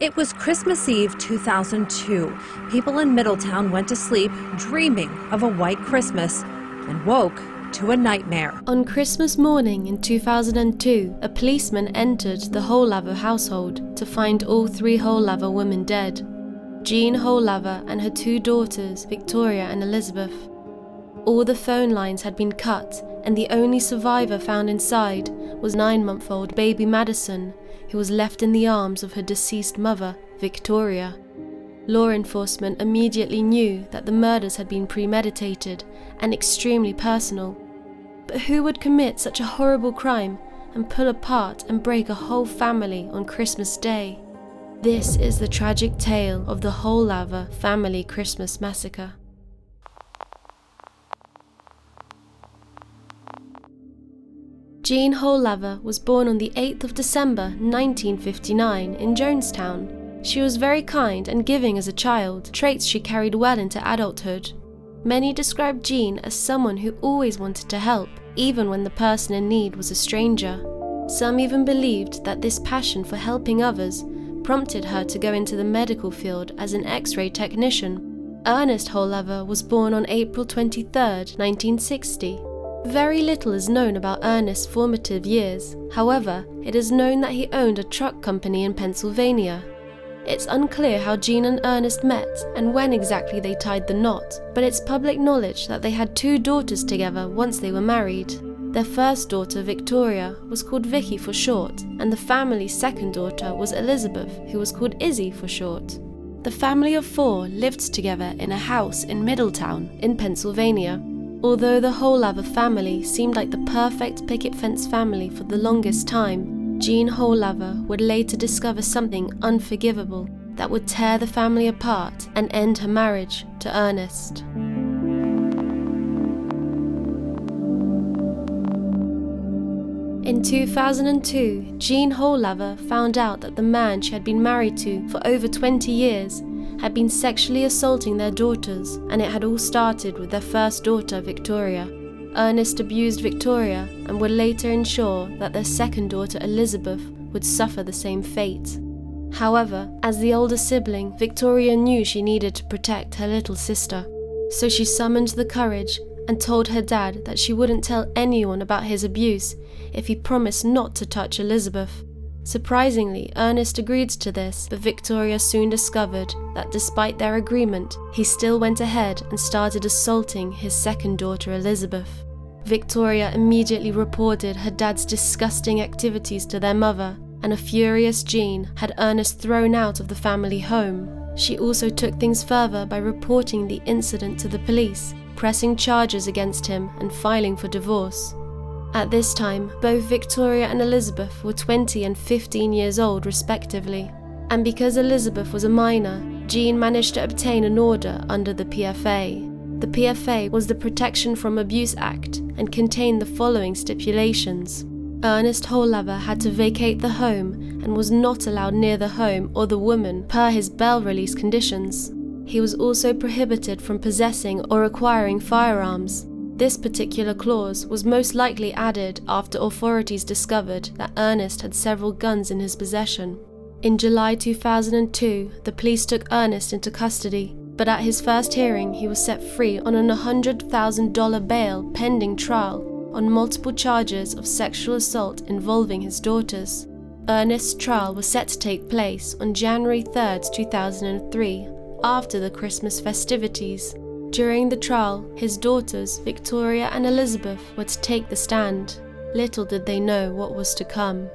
It was Christmas Eve 2002. People in Middletown went to sleep dreaming of a white Christmas and woke to a nightmare. On Christmas morning in 2002, a policeman entered the Wholaver household to find all three Wholaver women dead Jean Wholaver and her two daughters, Victoria and Elizabeth. All the phone lines had been cut, and the only survivor found inside was nine month old baby Madison, who was left in the arms of her deceased mother, Victoria. Law enforcement immediately knew that the murders had been premeditated and extremely personal. But who would commit such a horrible crime and pull apart and break a whole family on Christmas Day? This is the tragic tale of the Wholaver family Christmas massacre. Jean Wholaver was born on the 8th of December 1959 in Jonestown. She was very kind and giving as a child, traits she carried well into adulthood. Many described Jean as someone who always wanted to help, even when the person in need was a stranger. Some even believed that this passion for helping others prompted her to go into the medical field as an x ray technician. Ernest Wholaver was born on April 23, 1960. Very little is known about Ernest's formative years. However, it is known that he owned a truck company in Pennsylvania. It's unclear how Jean and Ernest met and when exactly they tied the knot, but it's public knowledge that they had two daughters together once they were married. Their first daughter, Victoria, was called Vicky for short, and the family's second daughter was Elizabeth, who was called Izzy for short. The family of four lived together in a house in Middletown, in Pennsylvania. Although the Wholaver family seemed like the perfect picket fence family for the longest time, Jean Wholaver would later discover something unforgivable that would tear the family apart and end her marriage to Ernest. In 2002, Jean Wholaver found out that the man she had been married to for over 20 years had been sexually assaulting their daughters, and it had all started with their first daughter, Victoria. Ernest abused Victoria and would later ensure that their second daughter, Elizabeth, would suffer the same fate. However, as the older sibling, Victoria knew she needed to protect her little sister. So she summoned the courage and told her dad that she wouldn't tell anyone about his abuse if he promised not to touch Elizabeth. Surprisingly, Ernest agreed to this, but Victoria soon discovered that despite their agreement, he still went ahead and started assaulting his second daughter, Elizabeth. Victoria immediately reported her dad's disgusting activities to their mother, and a furious Jean had Ernest thrown out of the family home. She also took things further by reporting the incident to the police, pressing charges against him and filing for divorce. At this time, both Victoria and Elizabeth were 20 and 15 years old, respectively. And because Elizabeth was a minor, Jean managed to obtain an order under the PFA. The PFA was the Protection from Abuse Act and contained the following stipulations. Ernest Wholaver had to vacate the home and was not allowed near the home or the woman per his bail release conditions. He was also prohibited from possessing or acquiring firearms, this particular clause was most likely added after authorities discovered that Ernest had several guns in his possession. In July 2002, the police took Ernest into custody, but at his first hearing, he was set free on an $100,000 bail pending trial on multiple charges of sexual assault involving his daughters. Ernest's trial was set to take place on January 3, 2003, after the Christmas festivities. During the trial, his daughters, Victoria and Elizabeth, were to take the stand. Little did they know what was to come.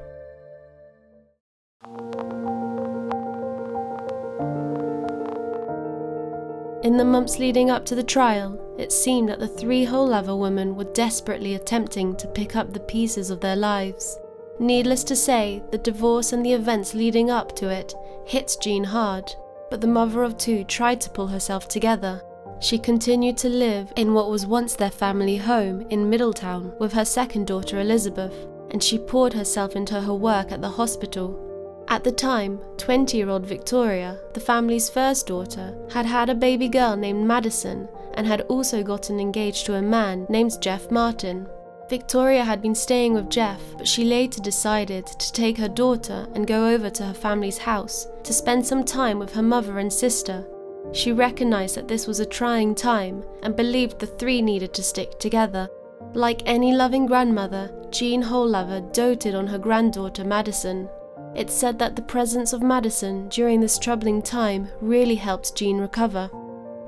In the months leading up to the trial, it seemed that the three Wholaver women were desperately attempting to pick up the pieces of their lives. Needless to say, the divorce and the events leading up to it hit Jean hard, but the mother of two tried to pull herself together she continued to live in what was once their family home in Middletown with her second daughter Elizabeth, and she poured herself into her work at the hospital. At the time, 20 year old Victoria, the family's first daughter, had had a baby girl named Madison and had also gotten engaged to a man named Jeff Martin. Victoria had been staying with Jeff, but she later decided to take her daughter and go over to her family's house to spend some time with her mother and sister. She recognized that this was a trying time and believed the three needed to stick together. Like any loving grandmother, Jean Wholaver doted on her granddaughter Madison. It's said that the presence of Madison during this troubling time really helped Jean recover.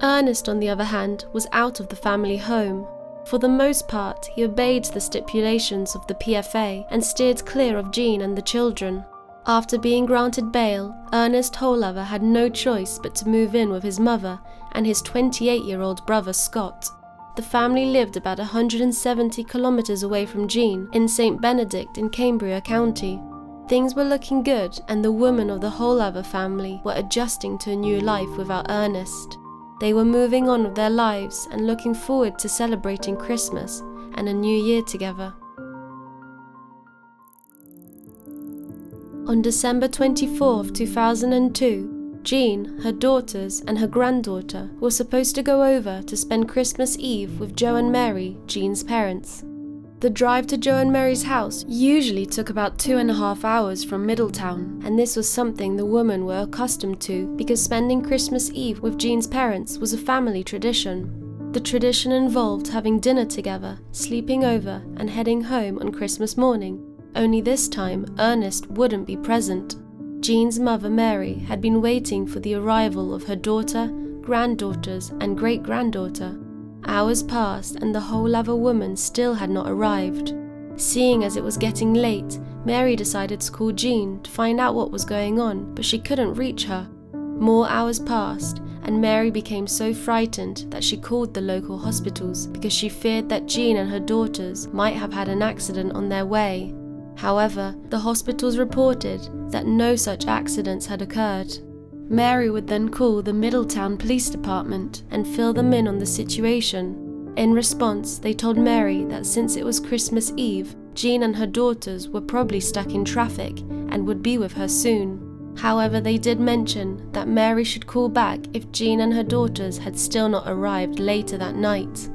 Ernest, on the other hand, was out of the family home. For the most part, he obeyed the stipulations of the PFA and steered clear of Jean and the children. After being granted bail, Ernest Wholaver had no choice but to move in with his mother and his 28 year old brother Scott. The family lived about 170 kilometers away from Jean in St. Benedict in Cambria County. Things were looking good, and the women of the Wholaver family were adjusting to a new life without Ernest. They were moving on with their lives and looking forward to celebrating Christmas and a new year together. On December 24, 2002, Jean, her daughters, and her granddaughter were supposed to go over to spend Christmas Eve with Joe and Mary, Jean's parents. The drive to Joe and Mary's house usually took about two and a half hours from Middletown, and this was something the women were accustomed to because spending Christmas Eve with Jean's parents was a family tradition. The tradition involved having dinner together, sleeping over, and heading home on Christmas morning only this time Ernest wouldn't be present. Jean's mother Mary had been waiting for the arrival of her daughter, granddaughters, and great granddaughter. Hours passed and the Wholaver woman still had not arrived. Seeing as it was getting late, Mary decided to call Jean to find out what was going on, but she couldn't reach her. More hours passed, and Mary became so frightened that she called the local hospitals because she feared that Jean and her daughters might have had an accident on their way. However, the hospitals reported that no such accidents had occurred. Mary would then call the Middletown Police Department and fill them in on the situation. In response, they told Mary that since it was Christmas Eve, Jean and her daughters were probably stuck in traffic and would be with her soon. However, they did mention that Mary should call back if Jean and her daughters had still not arrived later that night.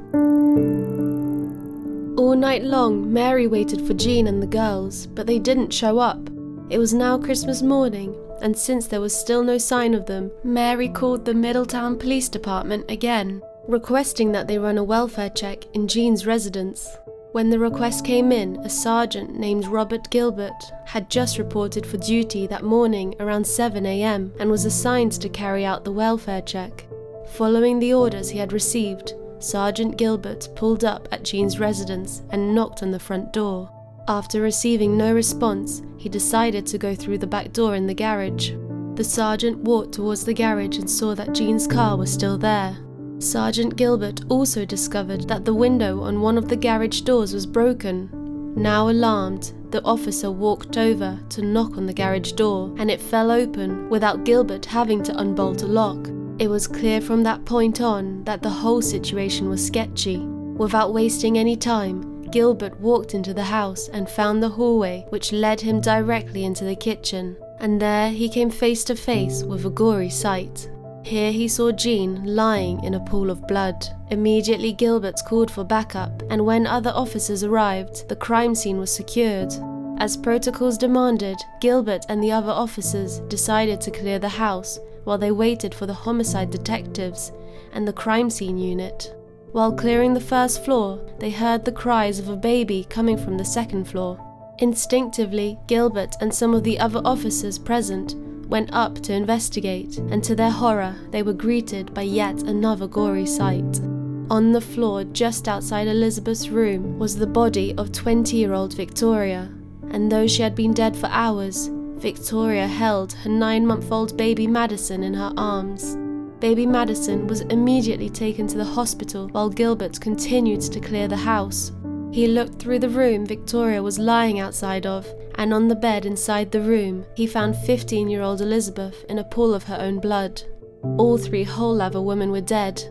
All night long, Mary waited for Jean and the girls, but they didn't show up. It was now Christmas morning, and since there was still no sign of them, Mary called the Middletown Police Department again, requesting that they run a welfare check in Jean's residence. When the request came in, a sergeant named Robert Gilbert had just reported for duty that morning around 7 am and was assigned to carry out the welfare check. Following the orders he had received, Sergeant Gilbert pulled up at Jean's residence and knocked on the front door. After receiving no response, he decided to go through the back door in the garage. The sergeant walked towards the garage and saw that Jean's car was still there. Sergeant Gilbert also discovered that the window on one of the garage doors was broken. Now alarmed, the officer walked over to knock on the garage door and it fell open without Gilbert having to unbolt a lock. It was clear from that point on that the whole situation was sketchy. Without wasting any time, Gilbert walked into the house and found the hallway which led him directly into the kitchen, and there he came face to face with a gory sight. Here he saw Jean lying in a pool of blood. Immediately, Gilbert called for backup, and when other officers arrived, the crime scene was secured. As protocols demanded, Gilbert and the other officers decided to clear the house while they waited for the homicide detectives and the crime scene unit. While clearing the first floor, they heard the cries of a baby coming from the second floor. Instinctively, Gilbert and some of the other officers present went up to investigate, and to their horror, they were greeted by yet another gory sight. On the floor just outside Elizabeth's room was the body of 20 year old Victoria, and though she had been dead for hours, Victoria held her nine month old baby Madison in her arms. Baby Madison was immediately taken to the hospital while Gilbert continued to clear the house. He looked through the room Victoria was lying outside of, and on the bed inside the room, he found 15 year old Elizabeth in a pool of her own blood. All three Wholaver women were dead.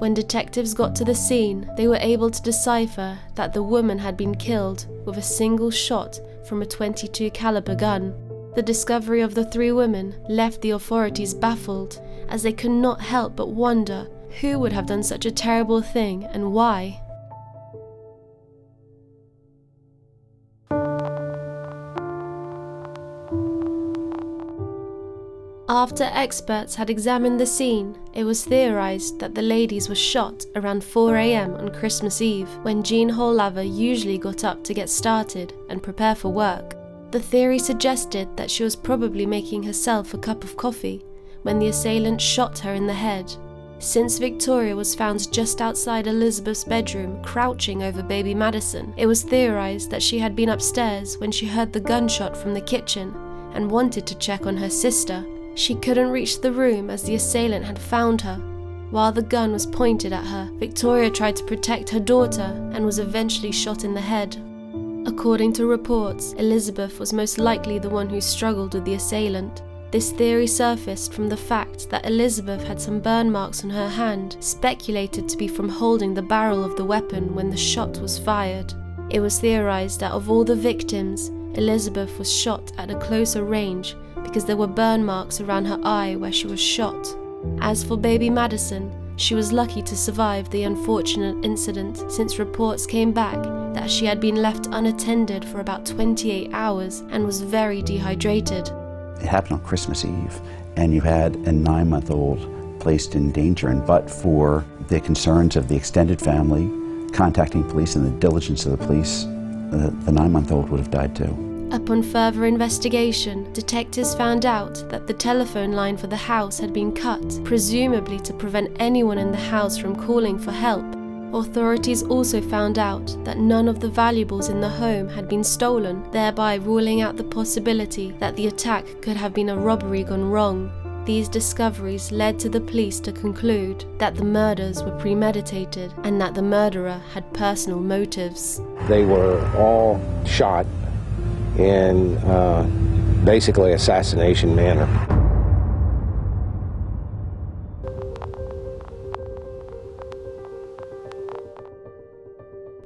When detectives got to the scene, they were able to decipher that the woman had been killed with a single shot from a 22 caliber gun. The discovery of the three women left the authorities baffled, as they could not help but wonder who would have done such a terrible thing and why. After experts had examined the scene, it was theorised that the ladies were shot around 4am on Christmas Eve when Jean Wholaver usually got up to get started and prepare for work. The theory suggested that she was probably making herself a cup of coffee when the assailant shot her in the head. Since Victoria was found just outside Elizabeth's bedroom, crouching over baby Madison, it was theorized that she had been upstairs when she heard the gunshot from the kitchen and wanted to check on her sister. She couldn't reach the room as the assailant had found her. While the gun was pointed at her, Victoria tried to protect her daughter and was eventually shot in the head. According to reports, Elizabeth was most likely the one who struggled with the assailant. This theory surfaced from the fact that Elizabeth had some burn marks on her hand, speculated to be from holding the barrel of the weapon when the shot was fired. It was theorized that of all the victims, Elizabeth was shot at a closer range because there were burn marks around her eye where she was shot. As for baby Madison, she was lucky to survive the unfortunate incident since reports came back that she had been left unattended for about 28 hours and was very dehydrated. It happened on Christmas Eve, and you had a nine month old placed in danger, and but for the concerns of the extended family, contacting police, and the diligence of the police, uh, the nine month old would have died too. Upon further investigation, detectives found out that the telephone line for the house had been cut, presumably to prevent anyone in the house from calling for help. Authorities also found out that none of the valuables in the home had been stolen, thereby ruling out the possibility that the attack could have been a robbery gone wrong. These discoveries led to the police to conclude that the murders were premeditated and that the murderer had personal motives. They were all shot in uh, basically assassination manner.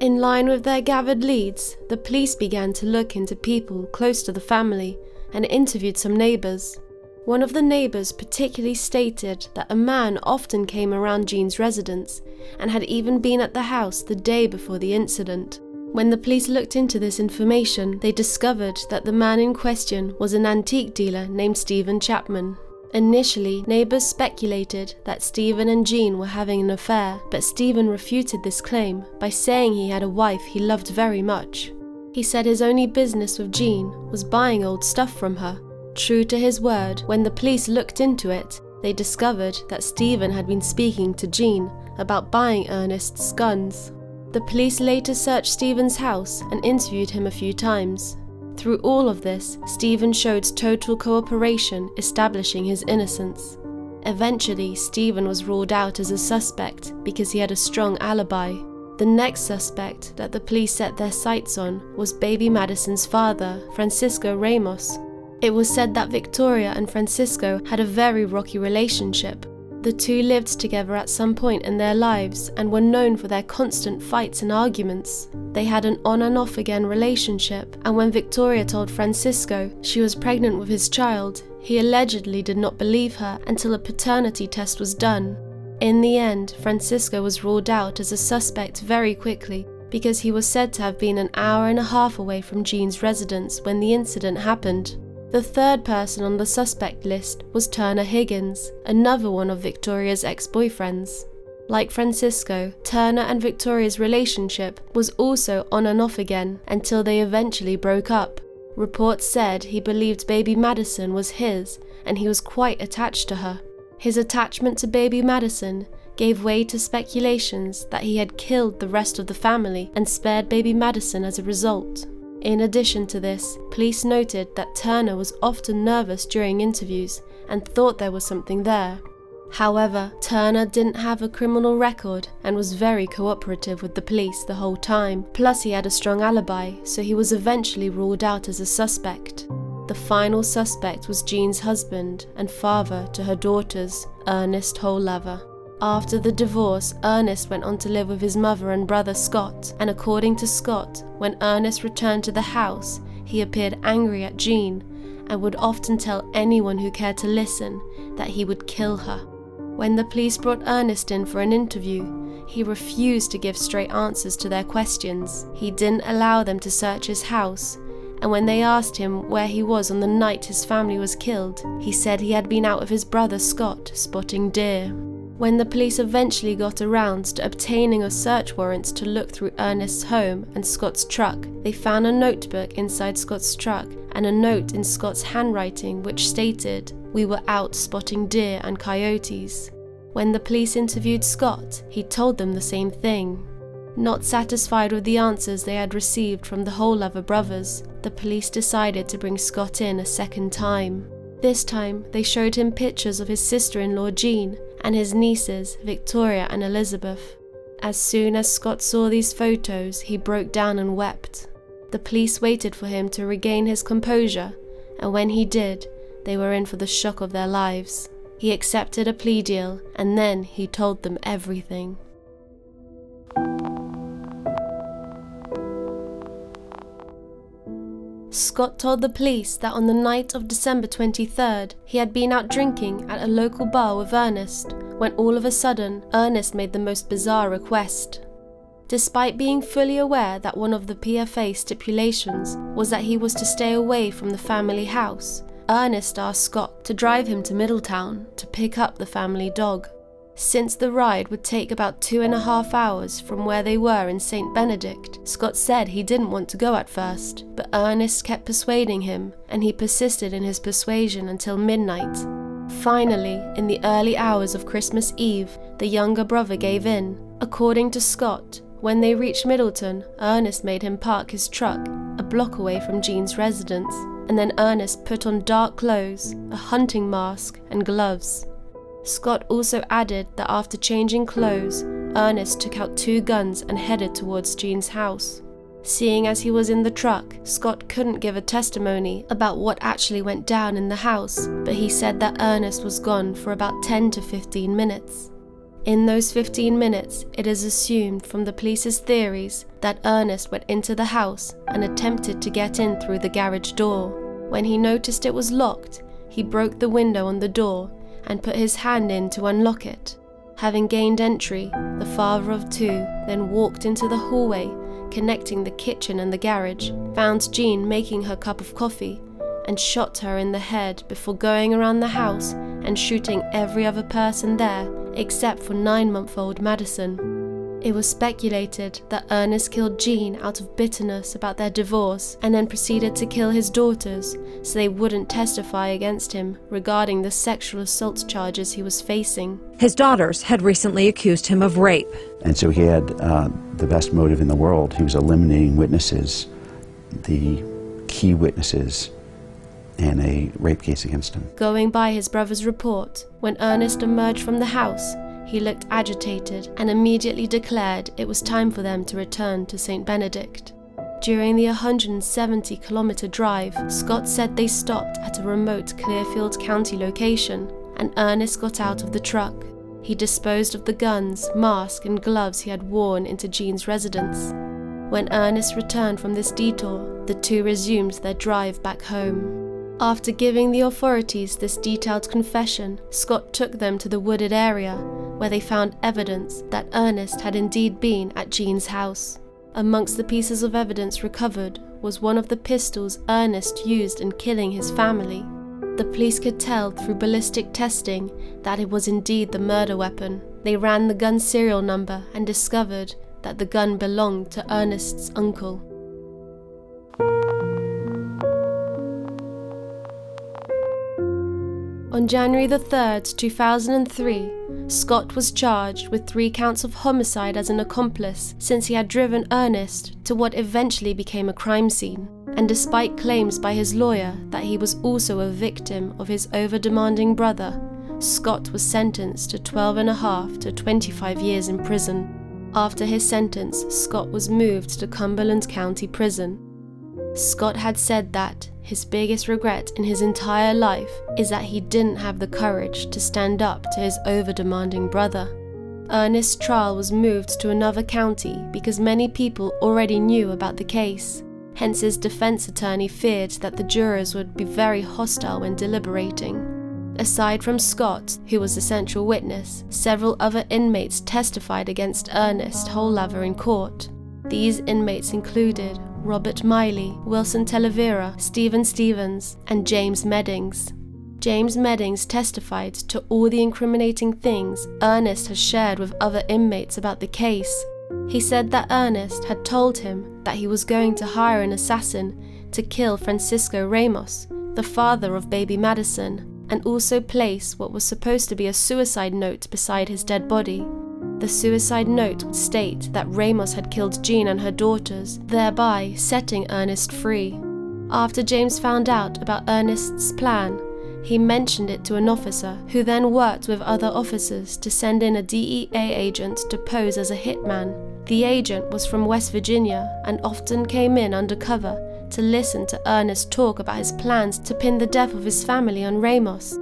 In line with their gathered leads, the police began to look into people close to the family and interviewed some neighbours. One of the neighbours particularly stated that a man often came around Jean's residence and had even been at the house the day before the incident. When the police looked into this information, they discovered that the man in question was an antique dealer named Stephen Chapman. Initially, neighbors speculated that Stephen and Jean were having an affair, but Stephen refuted this claim by saying he had a wife he loved very much. He said his only business with Jean was buying old stuff from her. True to his word, when the police looked into it, they discovered that Stephen had been speaking to Jean about buying Ernest's guns. The police later searched Stephen's house and interviewed him a few times. Through all of this, Stephen showed total cooperation, establishing his innocence. Eventually, Stephen was ruled out as a suspect because he had a strong alibi. The next suspect that the police set their sights on was baby Madison's father, Francisco Ramos. It was said that Victoria and Francisco had a very rocky relationship, the two lived together at some point in their lives and were known for their constant fights and arguments. They had an on and off again relationship, and when Victoria told Francisco she was pregnant with his child, he allegedly did not believe her until a paternity test was done. In the end, Francisco was ruled out as a suspect very quickly because he was said to have been an hour and a half away from Jean's residence when the incident happened. The third person on the suspect list was Turner Higgins, another one of Victoria's ex boyfriends. Like Francisco, Turner and Victoria's relationship was also on and off again until they eventually broke up. Reports said he believed baby Madison was his and he was quite attached to her. His attachment to baby Madison gave way to speculations that he had killed the rest of the family and spared baby Madison as a result. In addition to this, police noted that Turner was often nervous during interviews and thought there was something there. However, Turner didn't have a criminal record and was very cooperative with the police the whole time. Plus, he had a strong alibi, so he was eventually ruled out as a suspect. The final suspect was Jean's husband and father to her daughters, Ernest Wholaver. After the divorce, Ernest went on to live with his mother and brother Scott, and according to Scott, when Ernest returned to the house, he appeared angry at Jean and would often tell anyone who cared to listen that he would kill her. When the police brought Ernest in for an interview, he refused to give straight answers to their questions. He didn't allow them to search his house and when they asked him where he was on the night his family was killed, he said he had been out with his brother Scott spotting deer. When the police eventually got around to obtaining a search warrant to look through Ernest's home and Scott's truck, they found a notebook inside Scott's truck and a note in Scott's handwriting which stated, We were out spotting deer and coyotes. When the police interviewed Scott, he told them the same thing. Not satisfied with the answers they had received from the Wholaver brothers, the police decided to bring Scott in a second time. This time, they showed him pictures of his sister in law Jean and his nieces, Victoria and Elizabeth. As soon as Scott saw these photos, he broke down and wept. The police waited for him to regain his composure, and when he did, they were in for the shock of their lives. He accepted a plea deal, and then he told them everything. Scott told the police that on the night of December 23rd, he had been out drinking at a local bar with Ernest, when all of a sudden, Ernest made the most bizarre request. Despite being fully aware that one of the PFA stipulations was that he was to stay away from the family house, Ernest asked Scott to drive him to Middletown to pick up the family dog. Since the ride would take about two and a half hours from where they were in St. Benedict, Scott said he didn't want to go at first, but Ernest kept persuading him, and he persisted in his persuasion until midnight. Finally, in the early hours of Christmas Eve, the younger brother gave in. According to Scott, when they reached Middletown, Ernest made him park his truck a block away from Jean's residence, and then Ernest put on dark clothes, a hunting mask, and gloves. Scott also added that after changing clothes, Ernest took out two guns and headed towards Jean's house. Seeing as he was in the truck, Scott couldn't give a testimony about what actually went down in the house, but he said that Ernest was gone for about 10 to 15 minutes. In those 15 minutes, it is assumed from the police's theories that Ernest went into the house and attempted to get in through the garage door. When he noticed it was locked, he broke the window on the door and put his hand in to unlock it. Having gained entry, the father of two then walked into the hallway connecting the kitchen and the garage, found Jean making her cup of coffee, and shot her in the head before going around the house and shooting every other person there except for nine month old Madison. It was speculated that Ernest killed Jean out of bitterness about their divorce and then proceeded to kill his daughters so they wouldn't testify against him regarding the sexual assault charges he was facing. His daughters had recently accused him of rape. And so he had uh, the best motive in the world. He was eliminating witnesses, the key witnesses, and a rape case against him. Going by his brother's report, when Ernest emerged from the house, he looked agitated and immediately declared it was time for them to return to St. Benedict. During the 170 kilometer drive, Scott said they stopped at a remote Clearfield County location, and Ernest got out of the truck. He disposed of the guns, mask, and gloves he had worn into Jean's residence. When Ernest returned from this detour, the two resumed their drive back home. After giving the authorities this detailed confession, Scott took them to the wooded area, where they found evidence that Ernest had indeed been at Jean's house. Amongst the pieces of evidence recovered was one of the pistols Ernest used in killing his family. The police could tell through ballistic testing that it was indeed the murder weapon. They ran the gun serial number and discovered that the gun belonged to Ernest's uncle. On January the 3rd, 2003, Scott was charged with three counts of homicide as an accomplice since he had driven Ernest to what eventually became a crime scene. And despite claims by his lawyer that he was also a victim of his over demanding brother, Scott was sentenced to 12 and a half to 25 years in prison. After his sentence, Scott was moved to Cumberland County Prison. Scott had said that his biggest regret in his entire life is that he didn't have the courage to stand up to his over demanding brother. Ernest's trial was moved to another county because many people already knew about the case. Hence, his defense attorney feared that the jurors would be very hostile when deliberating. Aside from Scott, who was the central witness, several other inmates testified against Ernest Wholaver in court. These inmates included Robert Miley, Wilson Talavera, Stephen Stevens, and James Meddings. James Meddings testified to all the incriminating things Ernest has shared with other inmates about the case. He said that Ernest had told him that he was going to hire an assassin to kill Francisco Ramos, the father of baby Madison, and also place what was supposed to be a suicide note beside his dead body. The suicide note would state that Ramos had killed Jean and her daughters, thereby setting Ernest free. After James found out about Ernest's plan, he mentioned it to an officer, who then worked with other officers to send in a DEA agent to pose as a hitman. The agent was from West Virginia and often came in undercover to listen to Ernest talk about his plans to pin the death of his family on Ramos.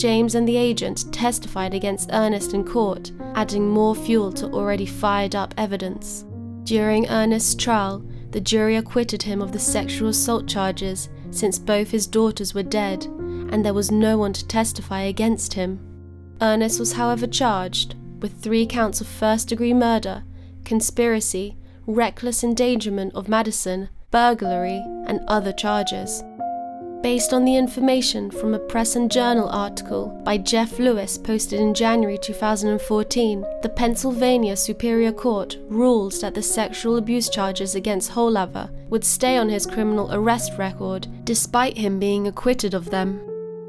James and the agent testified against Ernest in court, adding more fuel to already fired up evidence. During Ernest's trial, the jury acquitted him of the sexual assault charges since both his daughters were dead and there was no one to testify against him. Ernest was, however, charged with three counts of first degree murder, conspiracy, reckless endangerment of Madison, burglary, and other charges based on the information from a Press and Journal article by Jeff Lewis posted in January 2014, the Pennsylvania Superior Court ruled that the sexual abuse charges against Wholaver would stay on his criminal arrest record despite him being acquitted of them.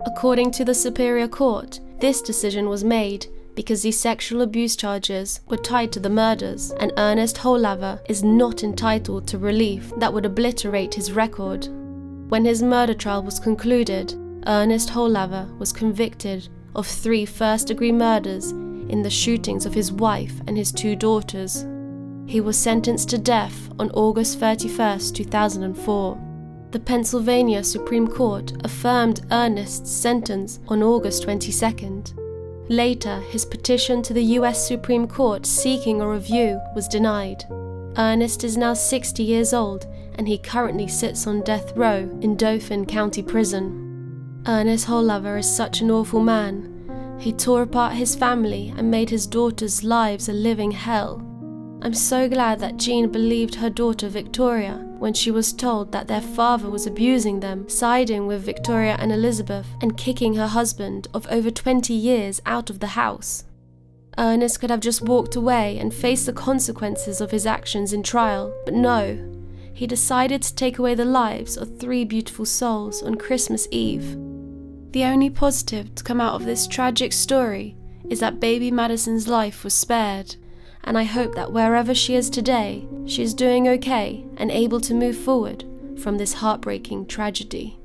According to the Superior Court, this decision was made because these sexual abuse charges were tied to the murders, and Ernest Wholaver is not entitled to relief that would obliterate his record. When his murder trial was concluded, Ernest Wholaver was convicted of three first degree murders in the shootings of his wife and his two daughters. He was sentenced to death on August 31, 2004. The Pennsylvania Supreme Court affirmed Ernest's sentence on August 22nd. Later, his petition to the US Supreme Court seeking a review was denied. Ernest is now 60 years old and he currently sits on death row in Dauphin County Prison. Ernest Wholaver is such an awful man. He tore apart his family and made his daughters' lives a living hell. I'm so glad that Jean believed her daughter Victoria when she was told that their father was abusing them, siding with Victoria and Elizabeth, and kicking her husband of over 20 years out of the house. Ernest could have just walked away and faced the consequences of his actions in trial, but no, he decided to take away the lives of three beautiful souls on Christmas Eve. The only positive to come out of this tragic story is that baby Madison's life was spared, and I hope that wherever she is today, she is doing okay and able to move forward from this heartbreaking tragedy.